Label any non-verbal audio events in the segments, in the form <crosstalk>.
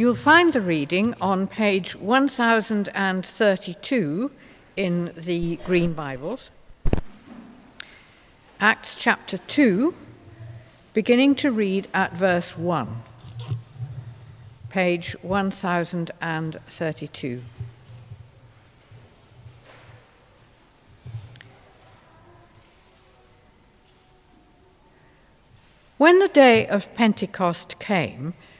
You'll find the reading on page 1032 in the Green Bibles. Acts chapter 2, beginning to read at verse 1. Page 1032. When the day of Pentecost came,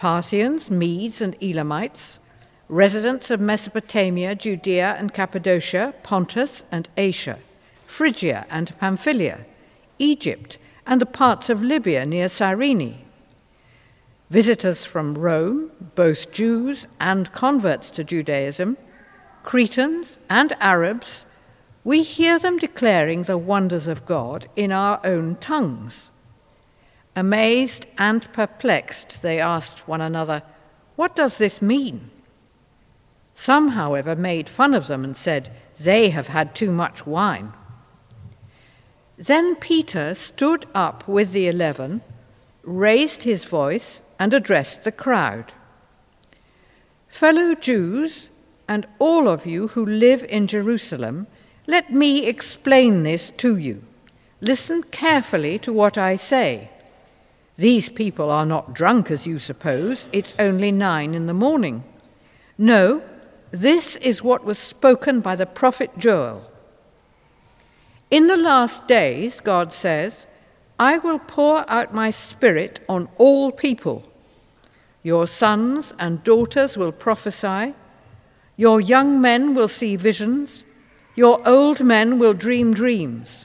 Parthians, Medes, and Elamites, residents of Mesopotamia, Judea and Cappadocia, Pontus and Asia, Phrygia and Pamphylia, Egypt, and the parts of Libya near Cyrene. Visitors from Rome, both Jews and converts to Judaism, Cretans and Arabs, we hear them declaring the wonders of God in our own tongues. Amazed and perplexed, they asked one another, What does this mean? Some, however, made fun of them and said, They have had too much wine. Then Peter stood up with the eleven, raised his voice, and addressed the crowd Fellow Jews, and all of you who live in Jerusalem, let me explain this to you. Listen carefully to what I say. These people are not drunk as you suppose, it's only nine in the morning. No, this is what was spoken by the prophet Joel. In the last days, God says, I will pour out my spirit on all people. Your sons and daughters will prophesy, your young men will see visions your old men will dream dreams.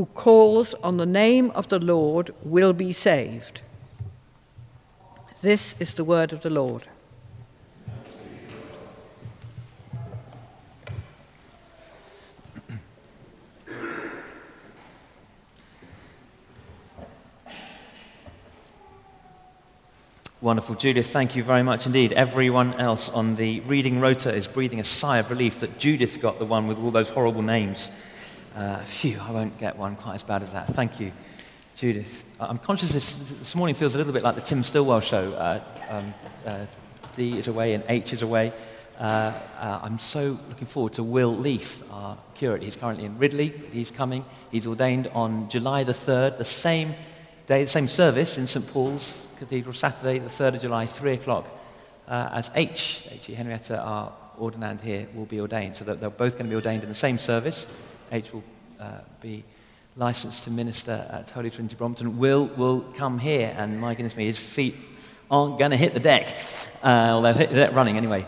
who calls on the name of the Lord will be saved. This is the word of the Lord. Wonderful. Judith, thank you very much indeed. Everyone else on the reading rota is breathing a sigh of relief that Judith got the one with all those horrible names. Uh, phew, I won't get one quite as bad as that. Thank you, Judith. I'm conscious this, this morning feels a little bit like the Tim Stillwell show. Uh, um, uh, D is away and H is away. Uh, uh, I'm so looking forward to Will Leaf, our curate. He's currently in Ridley. He's coming. He's ordained on July the 3rd, the same day, the same service in St. Paul's Cathedral, Saturday, the 3rd of July, 3 o'clock, uh, as H, H.E. Henrietta, our ordinand here, will be ordained. So that they're both going to be ordained in the same service. H will uh, be licensed to minister at Holy Trinity Brompton. Will will come here, and my goodness me, his feet aren't going to hit the deck. Uh, well, they'll hit the deck running anyway.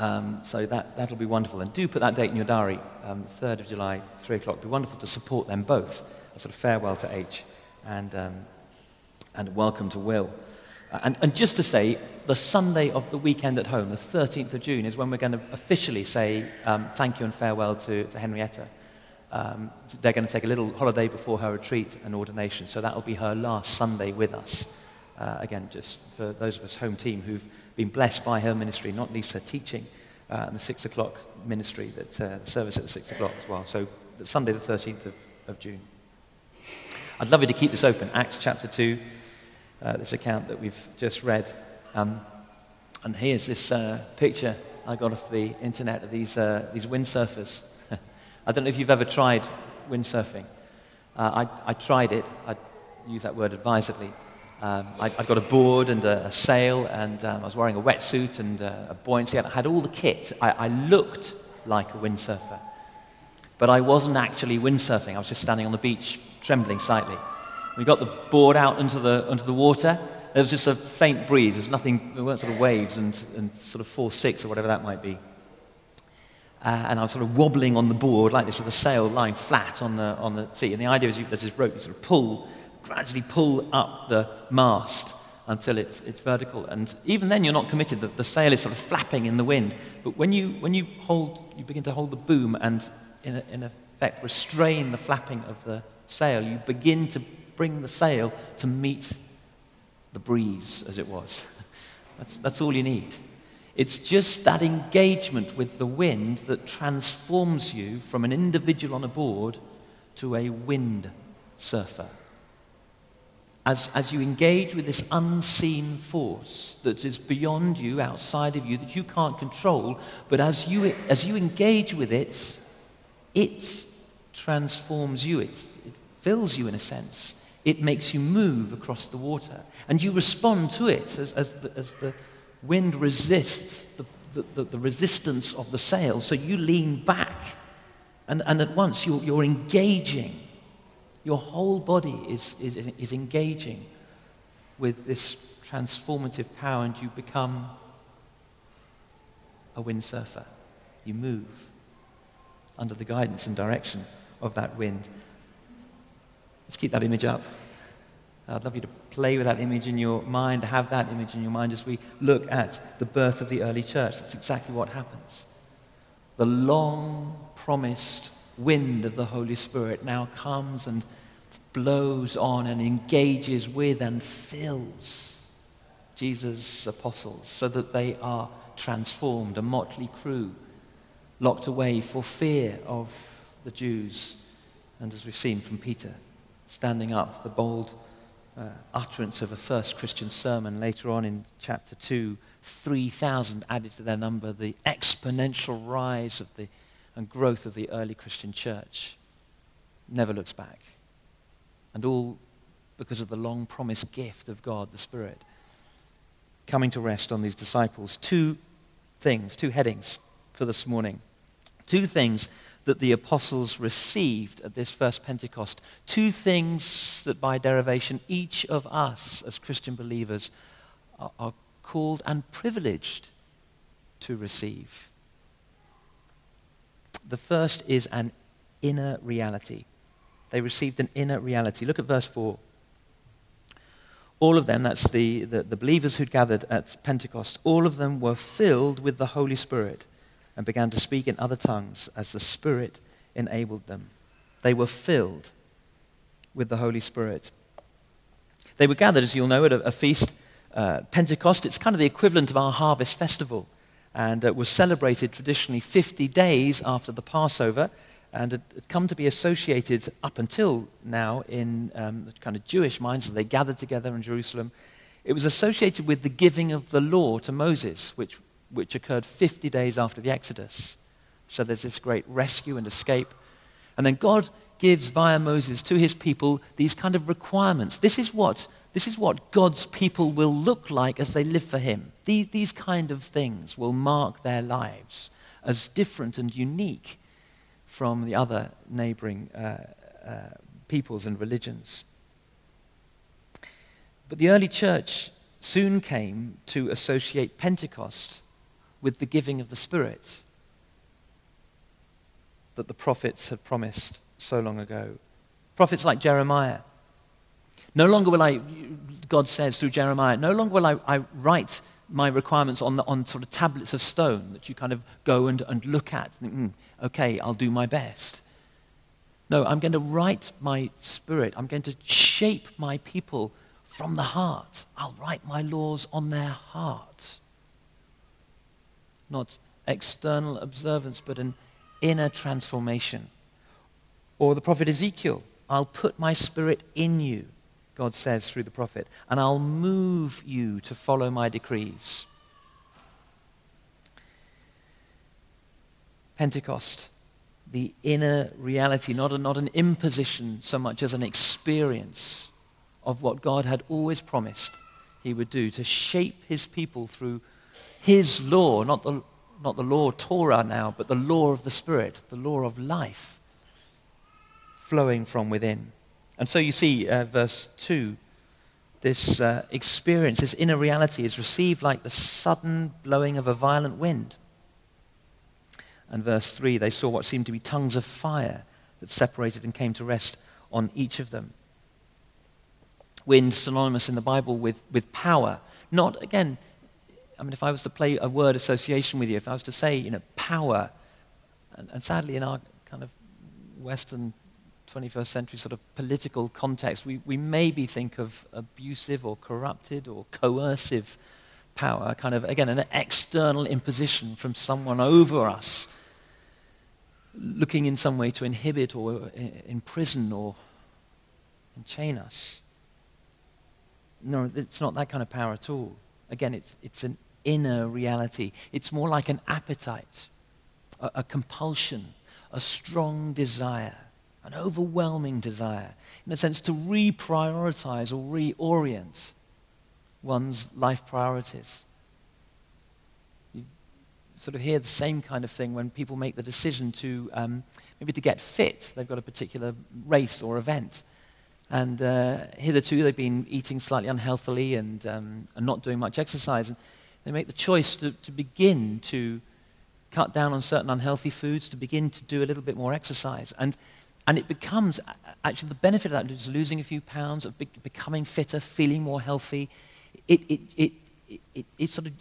Um, so that, that'll be wonderful. And do put that date in your diary, um, 3rd of July, 3 o'clock. It'll be wonderful to support them both. A sort of farewell to H and, um, and welcome to Will. Uh, and, and just to say, the Sunday of the weekend at home, the 13th of June, is when we're going to officially say um, thank you and farewell to, to Henrietta. Um, they're going to take a little holiday before her retreat and ordination, so that will be her last Sunday with us. Uh, again, just for those of us home team who've been blessed by her ministry, not least her teaching, uh, and the six o'clock ministry, that, uh, service at six o'clock as well. So Sunday, the 13th of, of June. I'd love you to keep this open. Acts chapter 2, uh, this account that we've just read. Um, and here's this uh, picture I got off the internet of these, uh, these windsurfers. I don't know if you've ever tried windsurfing. Uh, I, I tried it. I use that word advisedly. Um, I, have got a board and a, a sail, and um, I was wearing a wetsuit and uh, a buoyancy. I had all the kit. I, I looked like a windsurfer. But I wasn't actually windsurfing. I was just standing on the beach, trembling slightly. We got the board out into the, into the water. There was just a faint breeze. There was nothing, there weren't sort of waves and, and sort of four, six or whatever that might be. Uh, and I was sort of wobbling on the board like this with the sail lying flat on the, on the sea. And the idea is you, there's this rope, you sort of pull gradually pull up the mast until it's, it's vertical. And even then, you're not committed. The, the sail is sort of flapping in the wind. But when you, when you hold, you begin to hold the boom and, in, a, in effect, restrain the flapping of the sail, you begin to bring the sail to meet the breeze, as it was. <laughs> That's, that's all you need. It's just that engagement with the wind that transforms you from an individual on a board to a wind surfer as, as you engage with this unseen force that is beyond you, outside of you, that you can't control, but as you, as you engage with it, it transforms you. It, it fills you in a sense. It makes you move across the water. And you respond to it as, as, the, as the wind resists the, the, the, the resistance of the sail. So you lean back, and, and at once you're, you're engaging your whole body is, is, is engaging with this transformative power, and you become a windsurfer. You move under the guidance and direction of that wind. Let's keep that image up. I'd love you to play with that image in your mind, have that image in your mind as we look at the birth of the early church. That's exactly what happens. The long promised wind of the Holy Spirit now comes and blows on and engages with and fills Jesus' apostles so that they are transformed, a motley crew locked away for fear of the Jews. And as we've seen from Peter, standing up, the bold uh, utterance of a first Christian sermon later on in chapter 2, 3,000 added to their number, the exponential rise of the and growth of the early Christian church never looks back. And all because of the long promised gift of God, the Spirit, coming to rest on these disciples. Two things, two headings for this morning. Two things that the apostles received at this first Pentecost. Two things that, by derivation, each of us as Christian believers are, are called and privileged to receive. The first is an inner reality. They received an inner reality. Look at verse 4. All of them, that's the, the, the, believers who'd gathered at Pentecost, all of them were filled with the Holy Spirit and began to speak in other tongues as the Spirit enabled them. They were filled with the Holy Spirit. They were gathered, as you'll know, at a, a feast, uh, Pentecost. It's kind of the equivalent of our harvest festival and uh, was celebrated traditionally 50 days after the Passover, and had, had come to be associated up until now in um, kind of Jewish minds as they gathered together in Jerusalem. It was associated with the giving of the law to Moses, which, which occurred 50 days after the Exodus. So there's this great rescue and escape. And then God gives via Moses to his people these kind of requirements. This is what this is what God's people will look like as they live for Him. These, these kind of things will mark their lives as different and unique from the other neighboring uh, uh, peoples and religions. But the early church soon came to associate Pentecost with the giving of the Spirit that the prophets had promised so long ago. Prophets like Jeremiah no longer will I, God says through Jeremiah, no longer will I, I write my requirements on, the, on sort of tablets of stone that you kind of go and, and look at. Mm, okay, I'll do my best. No, I'm going to write my spirit. I'm going to shape my people from the heart. I'll write my laws on their heart. Not external observance, but an inner transformation. Or the prophet Ezekiel, I'll put my spirit in you, God says through the prophet, and I'll move you to follow my decrees. Pentecost, the inner reality, not, a, not an imposition so much as an experience of what God had always promised he would do to shape his people through his law, not the, not the law Torah now, but the law of the Spirit, the law of life flowing from within. And so you see, uh, verse 2, this uh, experience, this inner reality is received like the sudden blowing of a violent wind. And verse 3, they saw what seemed to be tongues of fire that separated and came to rest on each of them. Wind synonymous in the Bible with, with power. Not, again, I mean, if I was to play a word association with you, if I was to say, you know, power, and, and sadly in our kind of Western 21st century sort of political context, we, we maybe think of abusive or corrupted or coercive power, kind of, again, an external imposition from someone over us looking in some way to inhibit or uh, imprison or enchain us. No, it's not that kind of power at all. Again, it's, it's an inner reality. It's more like an appetite, a, a compulsion, a strong desire, an overwhelming desire, in a sense, to reprioritize or reorient one's life priorities You sort of hear the same kind of thing when people make the decision to um, maybe to get fit. They've got a particular race or event. And uh, hitherto they've been eating slightly unhealthily and, um, and not doing much exercise. And they make the choice to, to begin to cut down on certain unhealthy foods, to begin to do a little bit more exercise. And, and it becomes, actually, the benefit of that is losing a few pounds, of be- becoming fitter, feeling more healthy. It, it, it, it, it, it sort of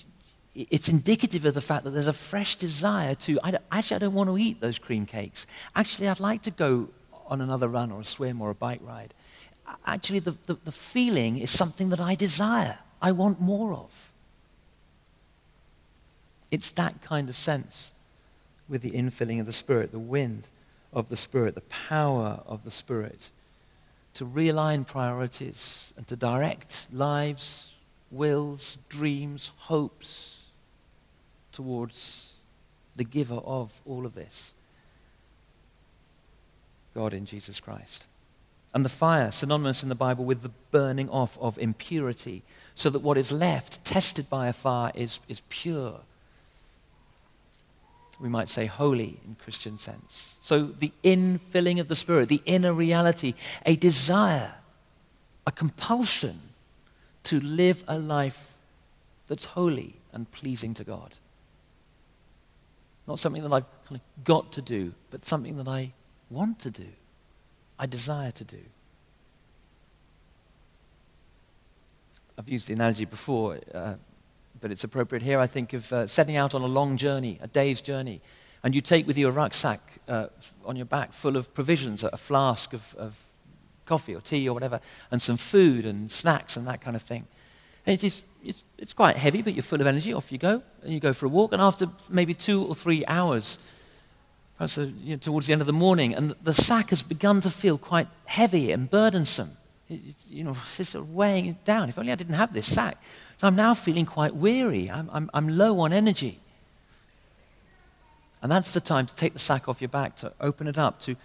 it's indicative of the fact that there's a fresh desire to, I actually, I don't want to eat those cream cakes. Actually, I'd like to go on another run or a swim or a bike ride. Actually, the, the, the feeling is something that I desire, I want more of. It's that kind of sense with the infilling of the Spirit, the wind of the Spirit, the power of the Spirit to realign priorities and to direct lives, wills, dreams, hopes, towards the giver of all of this God in Jesus Christ. And the fire, synonymous in the Bible with the burning off of impurity, so that what is left, tested by a fire, is, is pure. We might say holy in Christian sense. So the infilling of the Spirit, the inner reality, a desire, a compulsion to live a life that's holy and pleasing to God. Not something that I've kind of got to do, but something that I want to do, I desire to do. I've used the analogy before, uh, but it's appropriate here. I think of uh, setting out on a long journey, a day's journey, and you take with you a rucksack uh, on your back full of provisions, a flask of, of coffee or tea or whatever, and some food and snacks and that kind of thing. It is, it's, it's quite heavy, but you're full of energy. Off you go, and you go for a walk. And after maybe two or three hours, perhaps uh, you know, towards the end of the morning, and the sack has begun to feel quite heavy and burdensome. You know, <laughs> sort of weighing it down. If only I didn't have this sack. I'm now feeling quite weary. I'm, I'm, I'm low on energy. And that's the time to take the sack off your back, to open it up, to,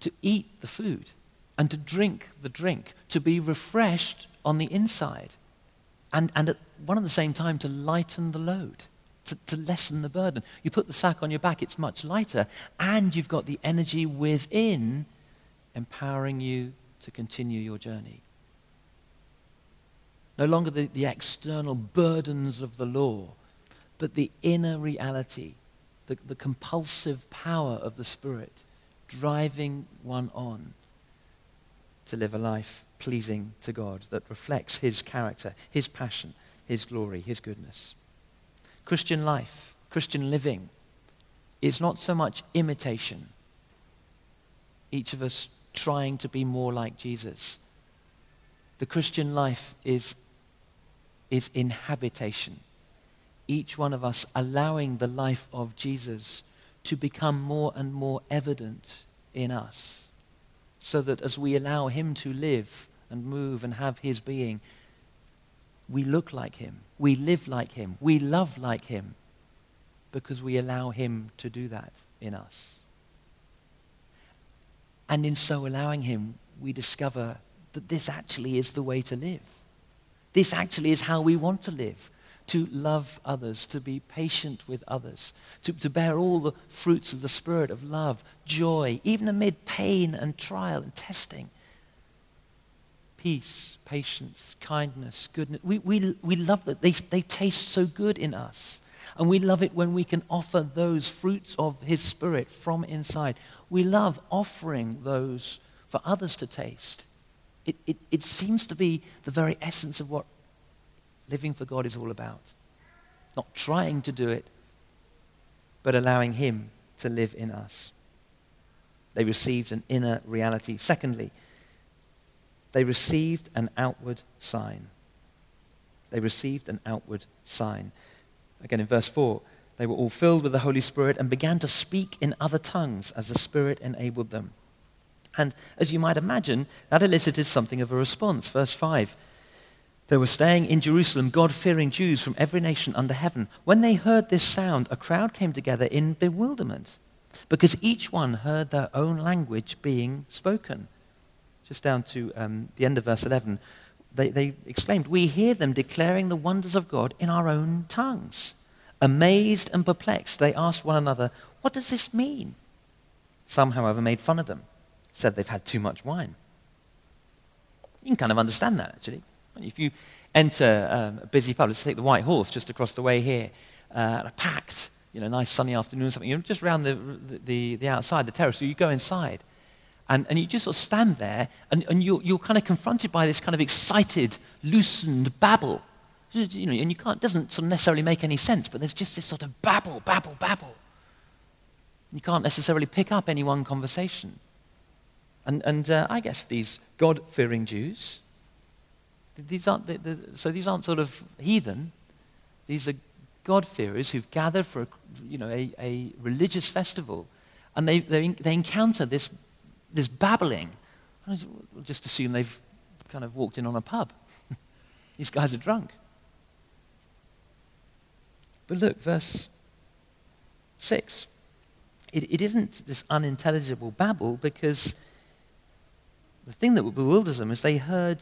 to eat the food, and to drink the drink, to be refreshed on the inside and, and at one and the same time to lighten the load, to, to lessen the burden. You put the sack on your back, it's much lighter, and you've got the energy within empowering you to continue your journey. No longer the, the external burdens of the law, but the inner reality, the, the compulsive power of the Spirit driving one on to live a life pleasing to God, that reflects His character, His passion, His glory, His goodness. Christian life, Christian living, is not so much imitation, each of us trying to be more like Jesus. The Christian life is, is inhabitation, each one of us allowing the life of Jesus to become more and more evident in us, so that as we allow him to live and move and have his being, we look like him, we live like him, we love like him, because we allow him to do that in us. And in so allowing him, we discover that this actually is the way to live. This actually is how we want to live to love others, to be patient with others, to, to bear all the fruits of the Spirit of love, joy, even amid pain and trial and testing. Peace, patience, kindness, goodness. We, we, we love that. They, they taste so good in us. And we love it when we can offer those fruits of His Spirit from inside. We love offering those for others to taste. It, it, it seems to be the very essence of what living for God is all about. Not trying to do it, but allowing Him to live in us. They received an inner reality. Secondly, they received an outward sign. They received an outward sign. Again, in verse 4, they were all filled with the Holy Spirit and began to speak in other tongues as the Spirit enabled them. And as you might imagine, that elicited something of a response. Verse 5 They were staying in Jerusalem, God fearing Jews from every nation under heaven. When they heard this sound, a crowd came together in bewilderment because each one heard their own language being spoken. Just down to um, the end of verse 11, they, they exclaimed, We hear them declaring the wonders of God in our own tongues. Amazed and perplexed, they asked one another, What does this mean? Some, however, made fun of them said they've had too much wine. You can kind of understand that, actually. If you enter um, a busy pub, let's take the White Horse just across the way here, uh, packed, you know, nice sunny afternoon or something, you're just around the, the, the outside, the terrace, so you go inside. And, and you just sort of stand there, and, and you're, you're kind of confronted by this kind of excited, loosened babble. You know, and you can't, it doesn't sort of necessarily make any sense, but there's just this sort of babble, babble, babble. You can't necessarily pick up any one conversation. And, and uh, I guess these God fearing Jews, these aren't, the, the, so these aren't sort of heathen. These are God-fearers who've gathered for a, you know, a, a religious festival. And they, they, they encounter this, this babbling. We'll just assume they've kind of walked in on a pub. <laughs> these guys are drunk. But look, verse 6. It, it isn't this unintelligible babble because the thing that bewilders them is they heard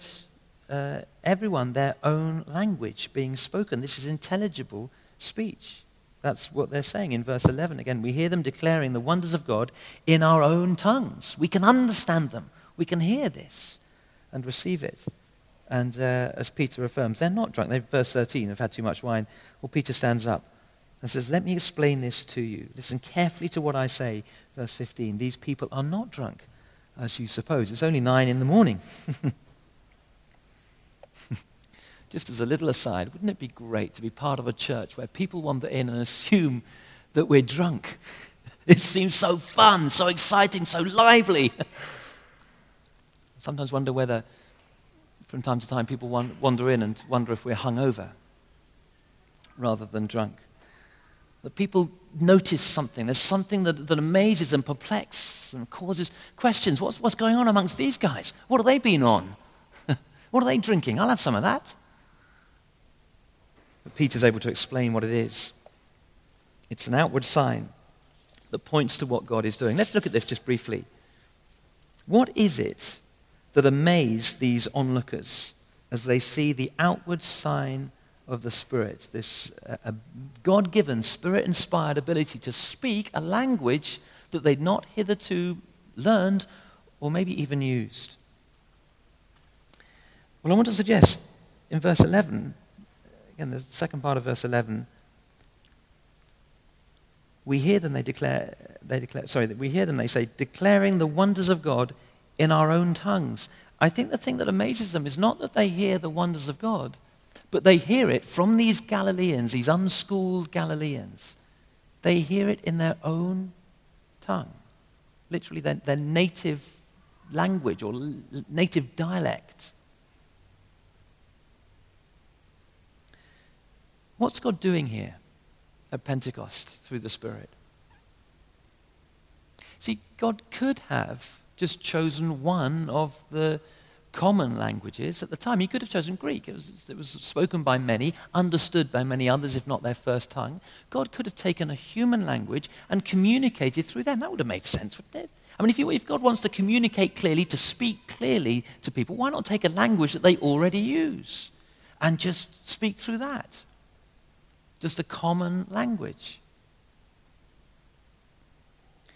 uh, everyone their own language being spoken. This is intelligible speech. That's what they're saying in verse 11. Again, we hear them declaring the wonders of God in our own tongues. We can understand them. We can hear this and receive it. And uh, as Peter affirms, they're not drunk. They, verse 13, have had too much wine. Well, Peter stands up and says, Let me explain this to you. Listen carefully to what I say. Verse 15, these people are not drunk as you suppose. It's only nine in the morning. <laughs> Just as a little aside, wouldn't it be great to be part of a church where people wander in and assume that we're drunk? <laughs> It seems so fun, so exciting, so lively. <laughs> Sometimes wonder whether, from time to time, people wander in and wonder if we're hungover rather than drunk. That people notice something. There's something that, that amazes and perplexes and causes questions. What's, what's going on amongst these guys? What have they been on? <laughs> what are they drinking? I'll have some of that. But Peter's able to explain what it is. It's an outward sign that points to what God is doing. Let's look at this just briefly. What is it that amaze these onlookers as they see the outward sign of the Spirit, this uh, God given, Spirit inspired ability to speak a language that they'd not hitherto learned or maybe even used. Well, I want to suggest in verse 11, again, the second part of verse 11, we hear them, they declare, they declare, sorry, we hear them, they say, declaring the wonders of God in our own tongues. I think the thing that amazes them is not that they hear the wonders of God, but they hear it from these Galileans, these unschooled Galileans. They hear it in their own tongue, literally their, their native language or l- native dialect. What's God doing here at Pentecost through the Spirit? See, God could have just chosen one of the common languages at the time. He could have chosen Greek. It was, it was, spoken by many, understood by many others, if not their first tongue. God could have taken a human language and communicated through them. That would have made sense, wouldn't it? I mean, if, you, if God wants to communicate clearly, to speak clearly to people, why not take a language that they already use and just speak through that? Just a common language.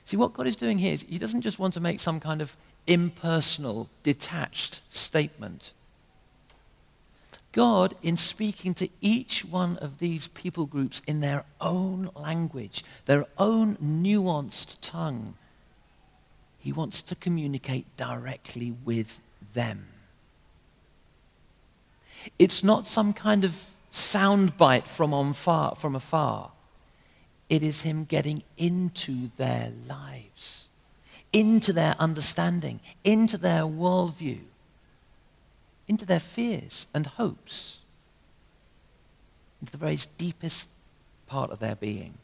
See, what God is doing here is He doesn't just want to make some kind of impersonal, detached statement. God, in speaking to each one of these people groups in their own language, their own nuanced tongue, He wants to communicate directly with them. It's not some kind of soundbite from, on far, from afar. It is Him getting into their lives into their understanding, into their worldview, into their fears and hopes, into the very deepest part of their being.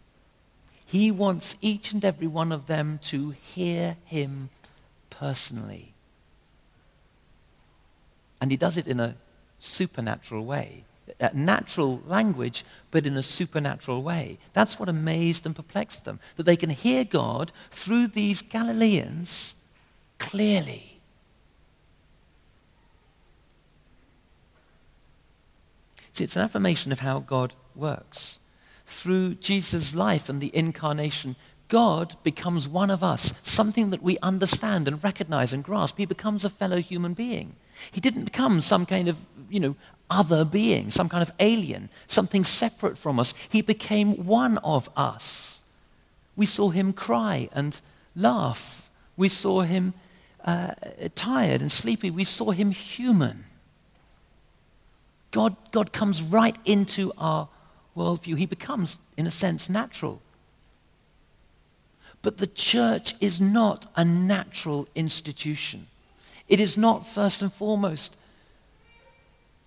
He wants each and every one of them to hear him personally. And he does it in a supernatural way natural language, but in a supernatural way. That's what amazed and perplexed them, that they can hear God through these Galileans clearly. See, it's an affirmation of how God works. Through Jesus' life and the incarnation, God becomes one of us, something that we understand and recognize and grasp. He becomes a fellow human being. He didn't become some kind of, you know, other being, some kind of alien, something separate from us. He became one of us. We saw him cry and laugh. We saw him uh, tired and sleepy. We saw him human. God, God comes right into our worldview. He becomes, in a sense, natural. But the church is not a natural institution. It is not, first and foremost,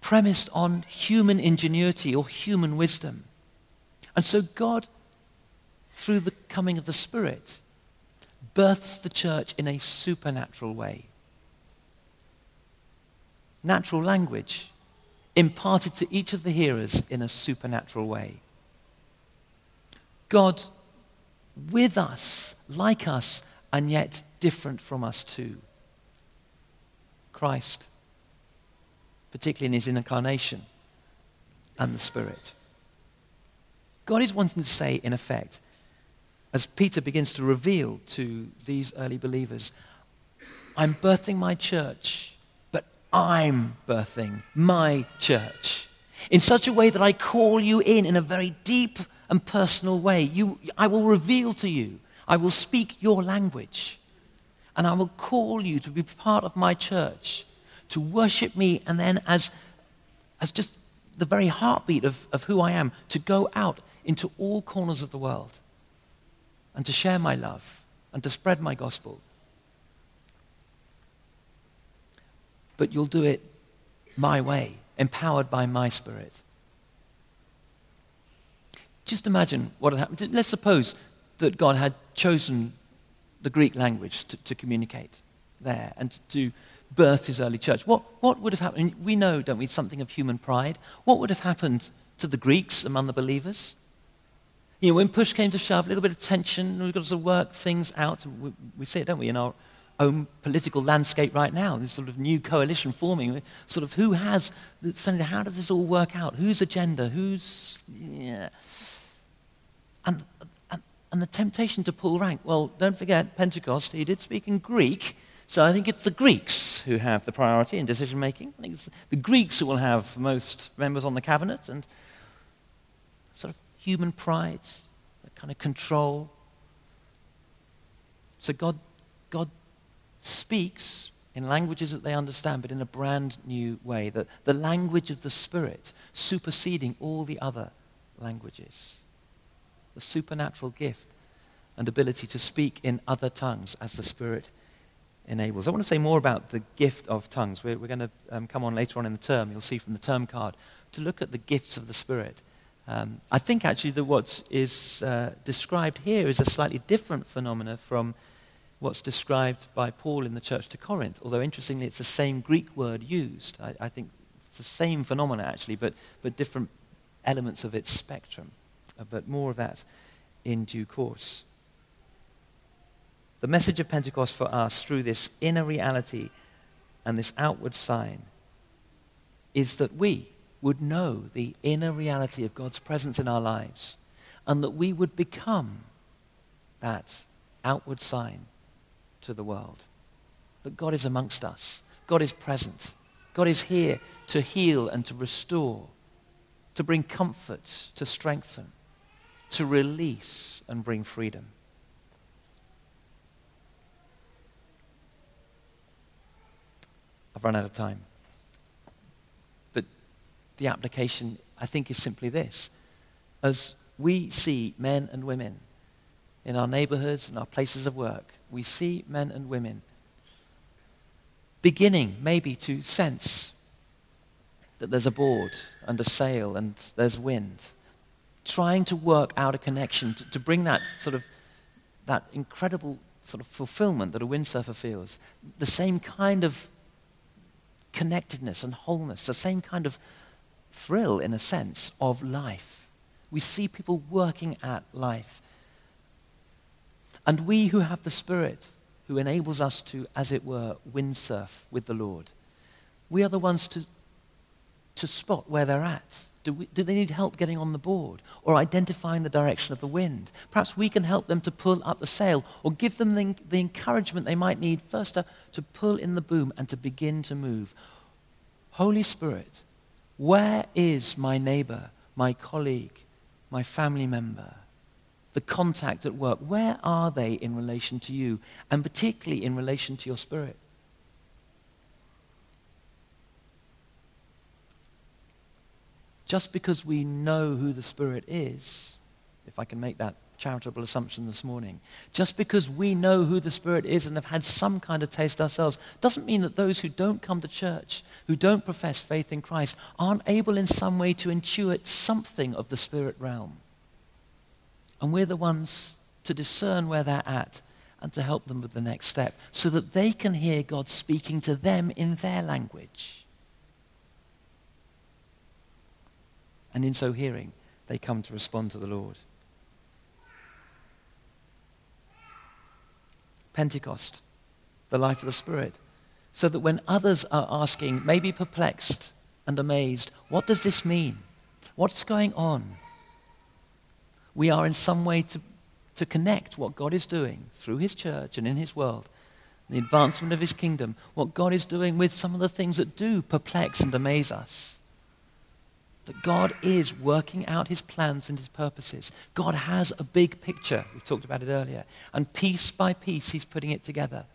premised on human ingenuity or human wisdom. And so God, through the coming of the Spirit, births the church in a supernatural way. Natural language imparted to each of the hearers in a supernatural way. God with us, like us, and yet different from us too. Christ particularly in his incarnation and the Spirit. God is wanting to say, in effect, as Peter begins to reveal to these early believers, I'm birthing my church, but I'm birthing my church in such a way that I call you in in a very deep and personal way. You, I will reveal to you, I will speak your language, and I will call you to be part of my church to worship me, and then as, as just the very heartbeat of, of who I am, to go out into all corners of the world and to share my love and to spread my gospel. But you'll do it my way, empowered by my spirit. Just imagine what had happened. Let's suppose that God had chosen the Greek language to, to communicate there and to birth his early church. What, what would have happened? We know, don't we, something of human pride. What would have happened to the Greeks among the believers? You know, when push came to shove, a little bit of tension, we've got to work things out. We, we see it, don't we, in our own political landscape right now. This sort of new coalition forming. Sort of who has, how does this all work out? Whose agenda? Who's, yeah. And, and, the temptation to pull rank. Well, don't forget, Pentecost, he did speak in Greek, so I think it's the Greeks who have the priority in decision making. I think it's the Greeks who will have most members on the cabinet and sort of human pride, that kind of control. So God, God speaks in languages that they understand, but in a brand new way. The, the language of the Spirit superseding all the other languages. The supernatural gift and ability to speak in other tongues as the Spirit enables. I want to say more about the gift of tongues. We're, we're going to um, come on later on in the term, you'll see from the term card, to look at the gifts of the Spirit Um, I think actually that what is uh, described here is a slightly different phenomena from what's described by Paul in the church to Corinth, although interestingly it's the same Greek word used. I, I think it's the same phenomena actually, but, but different elements of its spectrum. But more of that in due course. The message of Pentecost for us through this inner reality and this outward sign is that we would know the inner reality of God's presence in our lives and that we would become that outward sign to the world. That God is amongst us. God is present. God is here to heal and to restore, to bring comfort, to strengthen, to release and bring freedom. I've run out of time But the application, I think, is simply this. As we see men and women in our neighborhoods and our places of work, we see men and women beginning maybe to sense that there's a board and a sail and there's wind, trying to work out a connection to, to bring that sort of that incredible sort of fulfillment that a windsurfer feels, the same kind of connectedness and wholeness, the same kind of thrill, in a sense, of life. We see people working at life. And we who have the Spirit, who enables us to, as it were, windsurf with the Lord, we are the ones to, to spot where they're at. Do, we, do, they need help getting on the board or identifying the direction of the wind? Perhaps we can help them to pull up the sail or give them the, the encouragement they might need first to, to pull in the boom and to begin to move. Holy Spirit, where is my neighbor, my colleague, my family member, the contact at work? Where are they in relation to you, and particularly in relation to your spirit? Just because we know who the Spirit is, if I can make that charitable assumption this morning. Just because we know who the Spirit is and have had some kind of taste ourselves doesn't mean that those who don't come to church, who don't profess faith in Christ, aren't able in some way to intuit something of the Spirit realm. And we're the ones to discern where they're at and to help them with the next step so that they can hear God speaking to them in their language. And in so hearing, they come to respond to the Lord. Pentecost, the life of the Spirit, so that when others are asking, maybe perplexed and amazed, what does this mean? What's going on? We are in some way to, to connect what God is doing through His church and in His world, the advancement of His kingdom, what God is doing with some of the things that do perplex and amaze us that God is working out his plans and his purposes. God has a big picture. We've talked about it earlier. And piece by piece, he's putting it together.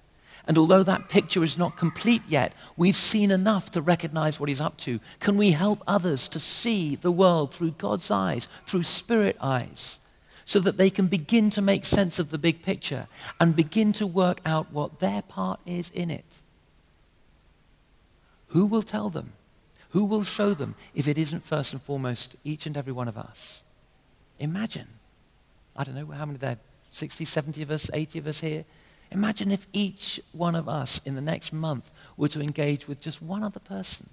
And although that picture is not complete yet, we've seen enough to recognize what he's up to. Can we help others to see the world through God's eyes, through spirit eyes, so that they can begin to make sense of the big picture and begin to work out what their part is in it? Who will tell them? Who will show them if it isn't first and foremost each and every one of us? Imagine. I don't know how many there 60, 70 of us, 80 of us here. Imagine if each one of us in the next month were to engage with just one other person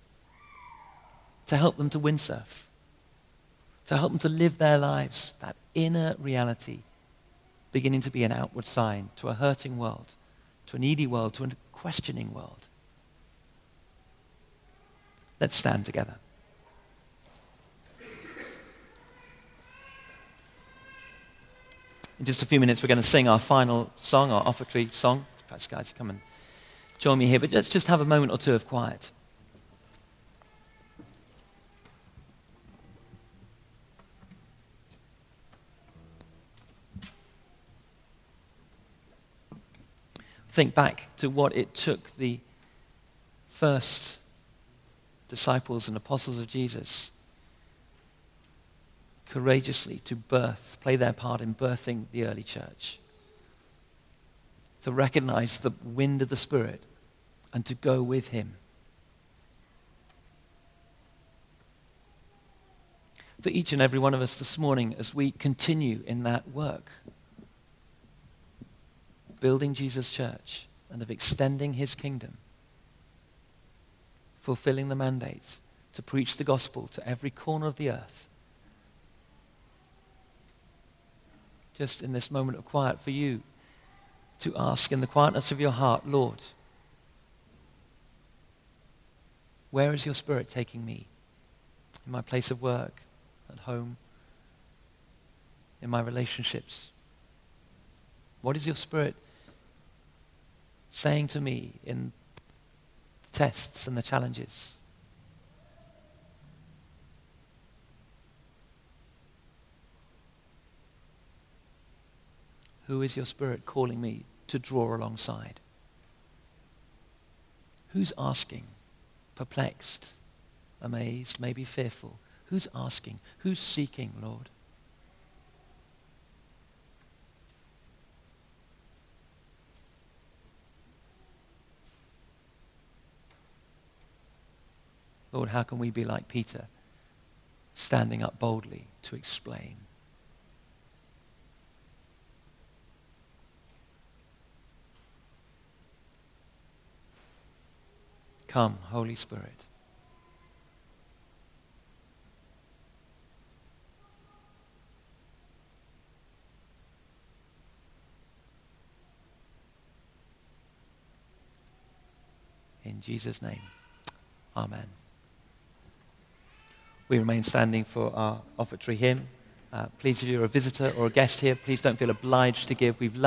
to help them to windsurf, to help them to live their lives, that inner reality beginning to be an outward sign to a hurting world, to a needy world, to a questioning world. Let's stand together. In just a few minutes, we're going to sing our final song, our offertory song. Perhaps guys come and join me here, but let's just have a moment or two of quiet. Think back to what it took the first disciples and apostles of Jesus courageously to birth, play their part in birthing the early church. To recognize the wind of the Spirit and to go with Him. for each and every one of us this morning as we continue in that work, building Jesus' church and of extending his kingdom, fulfilling the mandate to preach the gospel to every corner of the earth. Just in this moment of quiet for you to ask in the quietness of your heart, Lord, where is your spirit taking me? In my place of work, at home, in my relationships? What is your spirit saying to me in tests and the challenges? Who is your spirit calling me to draw alongside? Who's asking, perplexed, amazed, maybe fearful? Who's asking? Who's seeking, Lord? Lord, how can we be like Peter, standing up boldly to explain? Come, Holy Spirit. In Jesus' name, Amen. We remain standing for our offertory hymn. Uh, please, if you're a visitor or a guest here, please don't feel obliged to give. We've